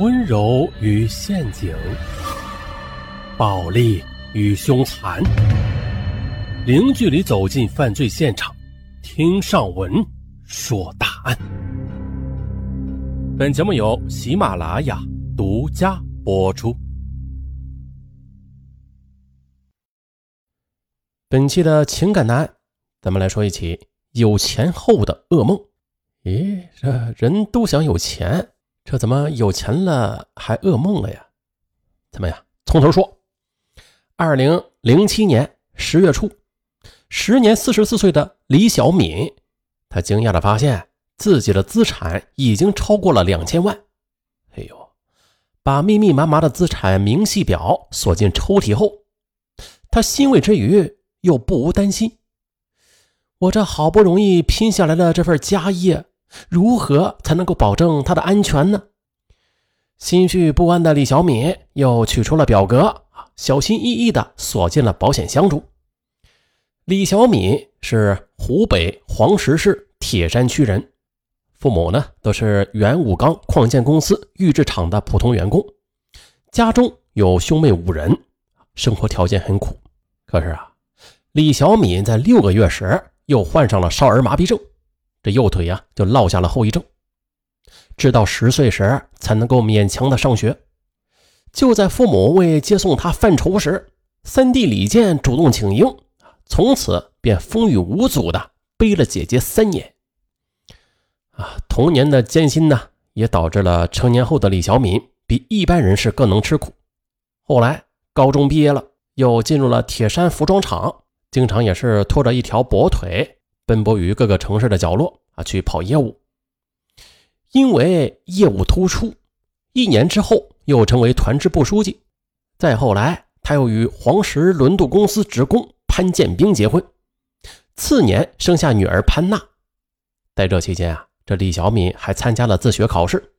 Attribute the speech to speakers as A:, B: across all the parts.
A: 温柔与陷阱，暴力与凶残，零距离走进犯罪现场，听上文说大案。本节目由喜马拉雅独家播出。本期的情感答案，咱们来说一起有钱后的噩梦。咦，这人都想有钱。这怎么有钱了还噩梦了呀？怎么样？从头说。二零零七年十月初，时年四十四岁的李小敏，她惊讶的发现自己的资产已经超过了两千万。哎呦，把密密麻麻的资产明细表锁进抽屉后，她欣慰之余又不无担心：我这好不容易拼下来的这份家业。如何才能够保证他的安全呢？心绪不安的李小敏又取出了表格，小心翼翼地锁进了保险箱中。李小敏是湖北黄石市铁山区人，父母呢都是原武钢矿建公司预制厂的普通员工，家中有兄妹五人，生活条件很苦。可是啊，李小敏在六个月时又患上了少儿麻痹症。这右腿呀，就落下了后遗症，直到十岁时才能够勉强的上学。就在父母为接送他犯愁时，三弟李健主动请缨，从此便风雨无阻的背了姐姐三年。啊，童年的艰辛呢，也导致了成年后的李小敏比一般人士更能吃苦。后来高中毕业了，又进入了铁山服装厂，经常也是拖着一条跛腿。奔波于各个城市的角落啊，去跑业务。因为业务突出，一年之后又成为团支部书记。再后来，他又与黄石轮渡公司职工潘建兵结婚，次年生下女儿潘娜。在这期间啊，这李小敏还参加了自学考试，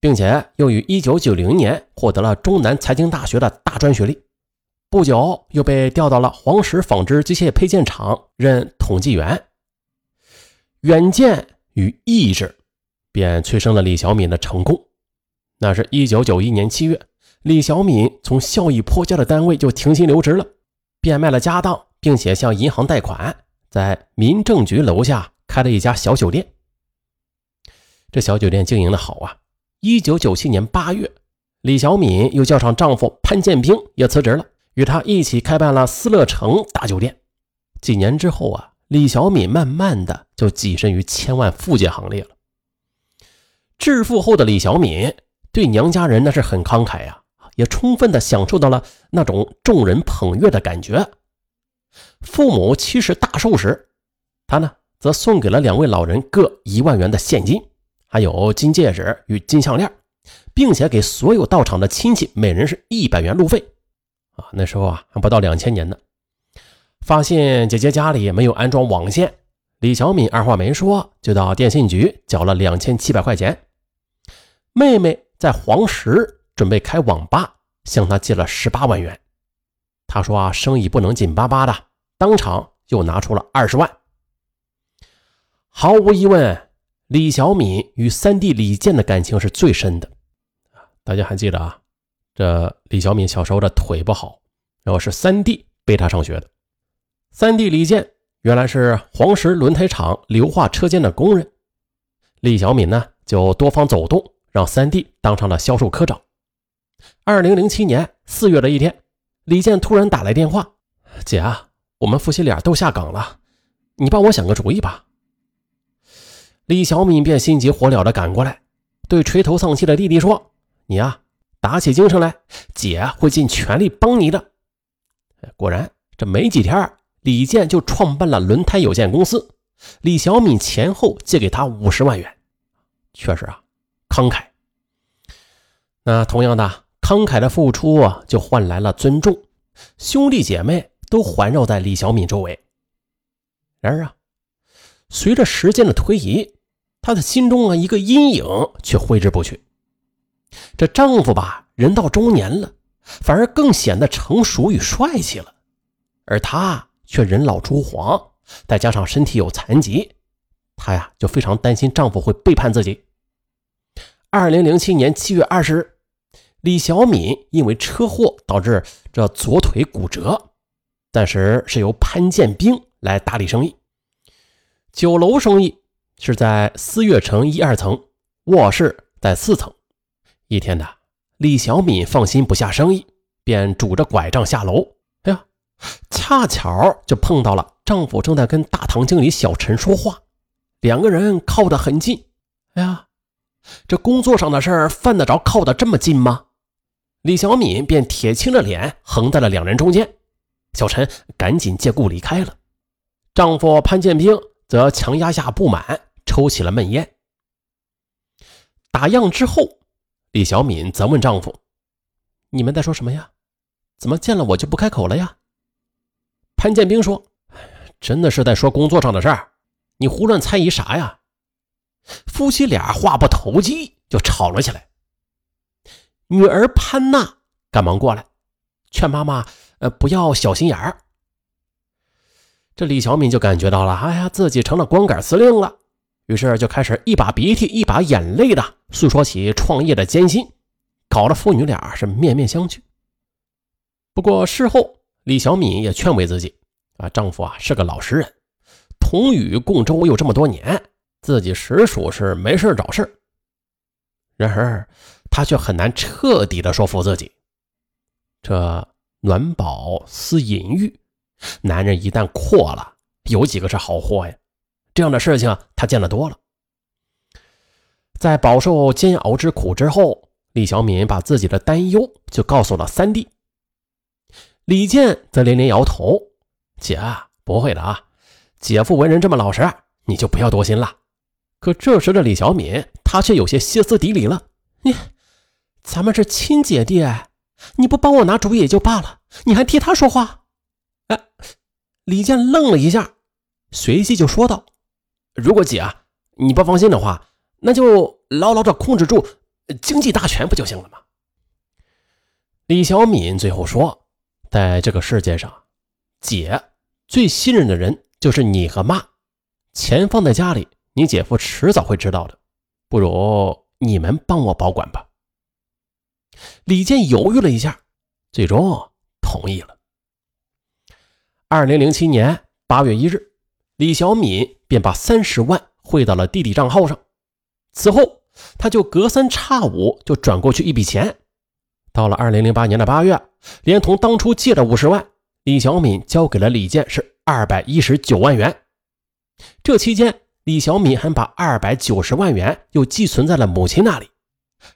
A: 并且又于1990年获得了中南财经大学的大专学历。不久，又被调到了黄石纺织机械配件厂任统计员。远见与意志，便催生了李小敏的成功。那是一九九一年七月，李小敏从效益颇佳的单位就停薪留职了，变卖了家当，并且向银行贷款，在民政局楼下开了一家小酒店。这小酒店经营的好啊！一九九七年八月，李小敏又叫上丈夫潘建兵也辞职了，与他一起开办了思乐城大酒店。几年之后啊。李小敏慢慢的就跻身于千万富姐行列了。致富后的李小敏对娘家人那是很慷慨呀，也充分的享受到了那种众人捧月的感觉。父母七十大寿时，他呢则送给了两位老人各一万元的现金，还有金戒指与金项链，并且给所有到场的亲戚每人是一百元路费。啊，那时候啊还不到两千年呢。发现姐姐家里没有安装网线，李小敏二话没说就到电信局缴了两千七百块钱。妹妹在黄石准备开网吧，向她借了十八万元。她说啊，生意不能紧巴巴的，当场又拿出了二十万。毫无疑问，李小敏与三弟李健的感情是最深的。大家还记得啊，这李小敏小时候的腿不好，然后是三弟背她上学的。三弟李健原来是黄石轮胎厂硫化车间的工人，李小敏呢就多方走动，让三弟当上了销售科长。二零零七年四月的一天，李健突然打来电话：“姐啊，我们夫妻俩都下岗了，你帮我想个主意吧。”李小敏便心急火燎地赶过来，对垂头丧气的弟弟说：“你啊，打起精神来，姐会尽全力帮你的。”果然，这没几天。李健就创办了轮胎有限公司，李小敏前后借给他五十万元，确实啊，慷慨。那同样的慷慨的付出啊，就换来了尊重，兄弟姐妹都环绕在李小敏周围。然而啊，随着时间的推移，她的心中啊一个阴影却挥之不去。这丈夫吧，人到中年了，反而更显得成熟与帅气了，而她。却人老珠黄，再加上身体有残疾，她呀就非常担心丈夫会背叛自己。二零零七年七月二十日，李小敏因为车祸导致这左腿骨折，暂时是由潘建兵来打理生意。酒楼生意是在思悦城一二层，卧室在四层。一天呢，李小敏放心不下生意，便拄着拐杖下楼。恰巧就碰到了丈夫正在跟大堂经理小陈说话，两个人靠得很近。哎呀，这工作上的事儿犯得着靠得这么近吗？李小敏便铁青着脸横在了两人中间，小陈赶紧借故离开了。丈夫潘建兵则强压下不满，抽起了闷烟。打烊之后，李小敏责问丈夫：“你们在说什么呀？怎么见了我就不开口了呀？”潘建兵说：“真的是在说工作上的事儿，你胡乱猜疑啥呀？”夫妻俩话不投机，就吵了起来。女儿潘娜赶忙过来，劝妈妈：“呃，不要小心眼儿。”这李小敏就感觉到了，哎呀，自己成了光杆司令了，于是就开始一把鼻涕一把眼泪的诉说起创业的艰辛，搞得父女俩是面面相觑。不过事后，李小敏也劝慰自己：“啊，丈夫啊是个老实人，同与共舟又这么多年，自己实属是没事找事然而。她却很难彻底的说服自己，这暖宝思淫欲，男人一旦阔了，有几个是好货呀？这样的事情她见得多了。在饱受煎熬之苦之后，李小敏把自己的担忧就告诉了三弟。李健则连连摇头：“姐，不会的啊，姐夫为人这么老实，你就不要多心了。”可这时的李小敏，她却有些歇斯底里了：“你。”咱们是亲姐弟，你不帮我拿主意也就罢了，你还替他说话。哎，李健愣了一下，随即就说道：“如果姐啊你不放心的话，那就牢牢的控制住经济大权不就行了吗？”李小敏最后说：“在这个世界上，姐最信任的人就是你和妈，钱放在家里，你姐夫迟早会知道的，不如你们帮我保管吧。”李健犹豫了一下，最终同意了。二零零七年八月一日，李小敏便把三十万汇到了弟弟账号上。此后，他就隔三差五就转过去一笔钱。到了二零零八年的八月，连同当初借的五十万，李小敏交给了李健是二百一十九万元。这期间，李小敏还把二百九十万元又寄存在了母亲那里。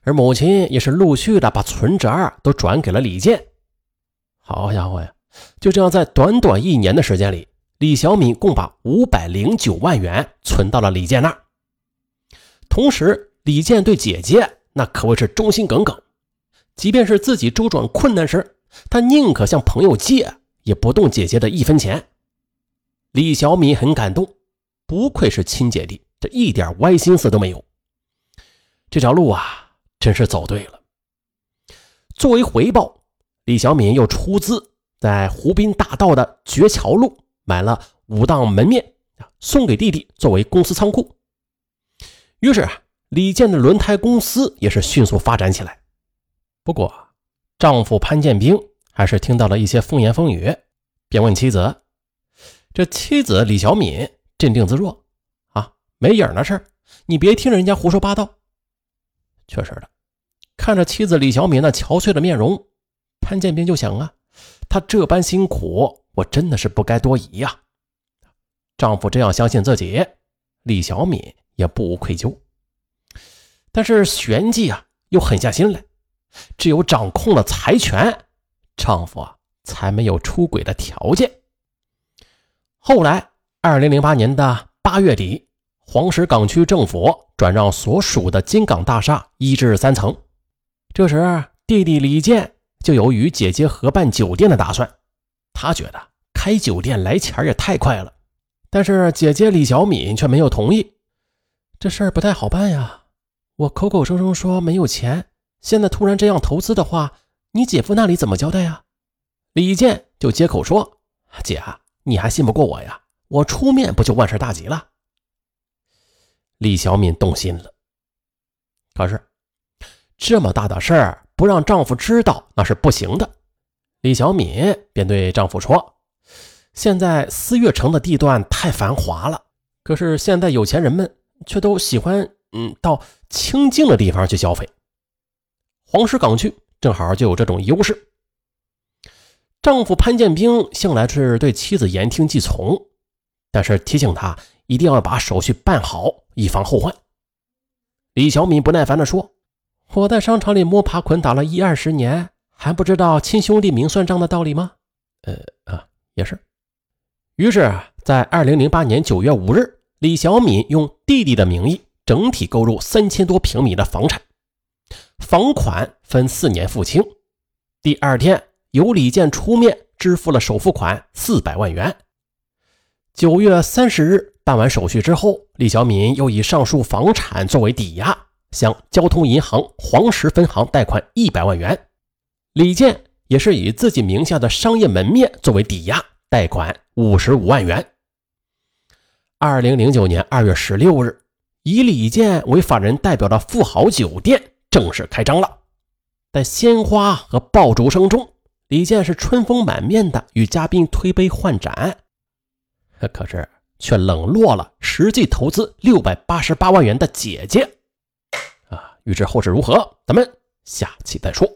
A: 而母亲也是陆续的把存折都转给了李健。好家伙呀，就这样在短短一年的时间里，李小敏共把五百零九万元存到了李健那儿。同时，李健对姐姐那可谓是忠心耿耿，即便是自己周转困难时，他宁可向朋友借，也不动姐姐的一分钱。李小敏很感动，不愧是亲姐弟，这一点歪心思都没有。这条路啊。真是走对了。作为回报，李小敏又出资在湖滨大道的绝桥路买了五档门面送给弟弟作为公司仓库。于是，李健的轮胎公司也是迅速发展起来。不过，丈夫潘建兵还是听到了一些风言风语，便问妻子：“这妻子李小敏镇定自若啊，没影的事你别听人家胡说八道。”确实的。看着妻子李小敏那憔悴的面容，潘建兵就想啊，她这般辛苦，我真的是不该多疑呀。丈夫这样相信自己，李小敏也不无愧疚。但是旋即啊，又狠下心来，只有掌控了财权，丈夫啊才没有出轨的条件。后来，二零零八年的八月底，黄石港区政府转让所属的金港大厦一至三层。这时，弟弟李健就有与姐姐合办酒店的打算。他觉得开酒店来钱也太快了，但是姐姐李小敏却没有同意。这事儿不太好办呀！我口口声声说没有钱，现在突然这样投资的话，你姐夫那里怎么交代呀？李健就接口说：“姐啊，你还信不过我呀？我出面不就万事大吉了？”李小敏动心了，可是。这么大的事儿不让丈夫知道那是不行的。李小敏便对丈夫说：“现在思悦城的地段太繁华了，可是现在有钱人们却都喜欢嗯到清静的地方去消费。黄石港区正好就有这种优势。”丈夫潘建兵向来是对妻子言听计从，但是提醒他一定要把手续办好，以防后患。李小敏不耐烦地说：“我在商场里摸爬滚打了一二十年。”还不知道亲兄弟明算账的道理吗？呃啊，也是。于是，在二零零八年九月五日，李小敏用弟弟的名义整体购入三千多平米的房产，房款分四年付清。第二天，由李健出面支付了首付款四百万元。九月三十日办完手续之后，李小敏又以上述房产作为抵押，向交通银行黄石分行贷款一百万元。李健也是以自己名下的商业门面作为抵押，贷款五十五万元。二零零九年二月十六日，以李健为法人代表的富豪酒店正式开张了。在鲜花和爆竹声中，李健是春风满面的与嘉宾推杯换盏，可是却冷落了实际投资六百八十八万元的姐姐。啊，预知后事如何，咱们下期再说。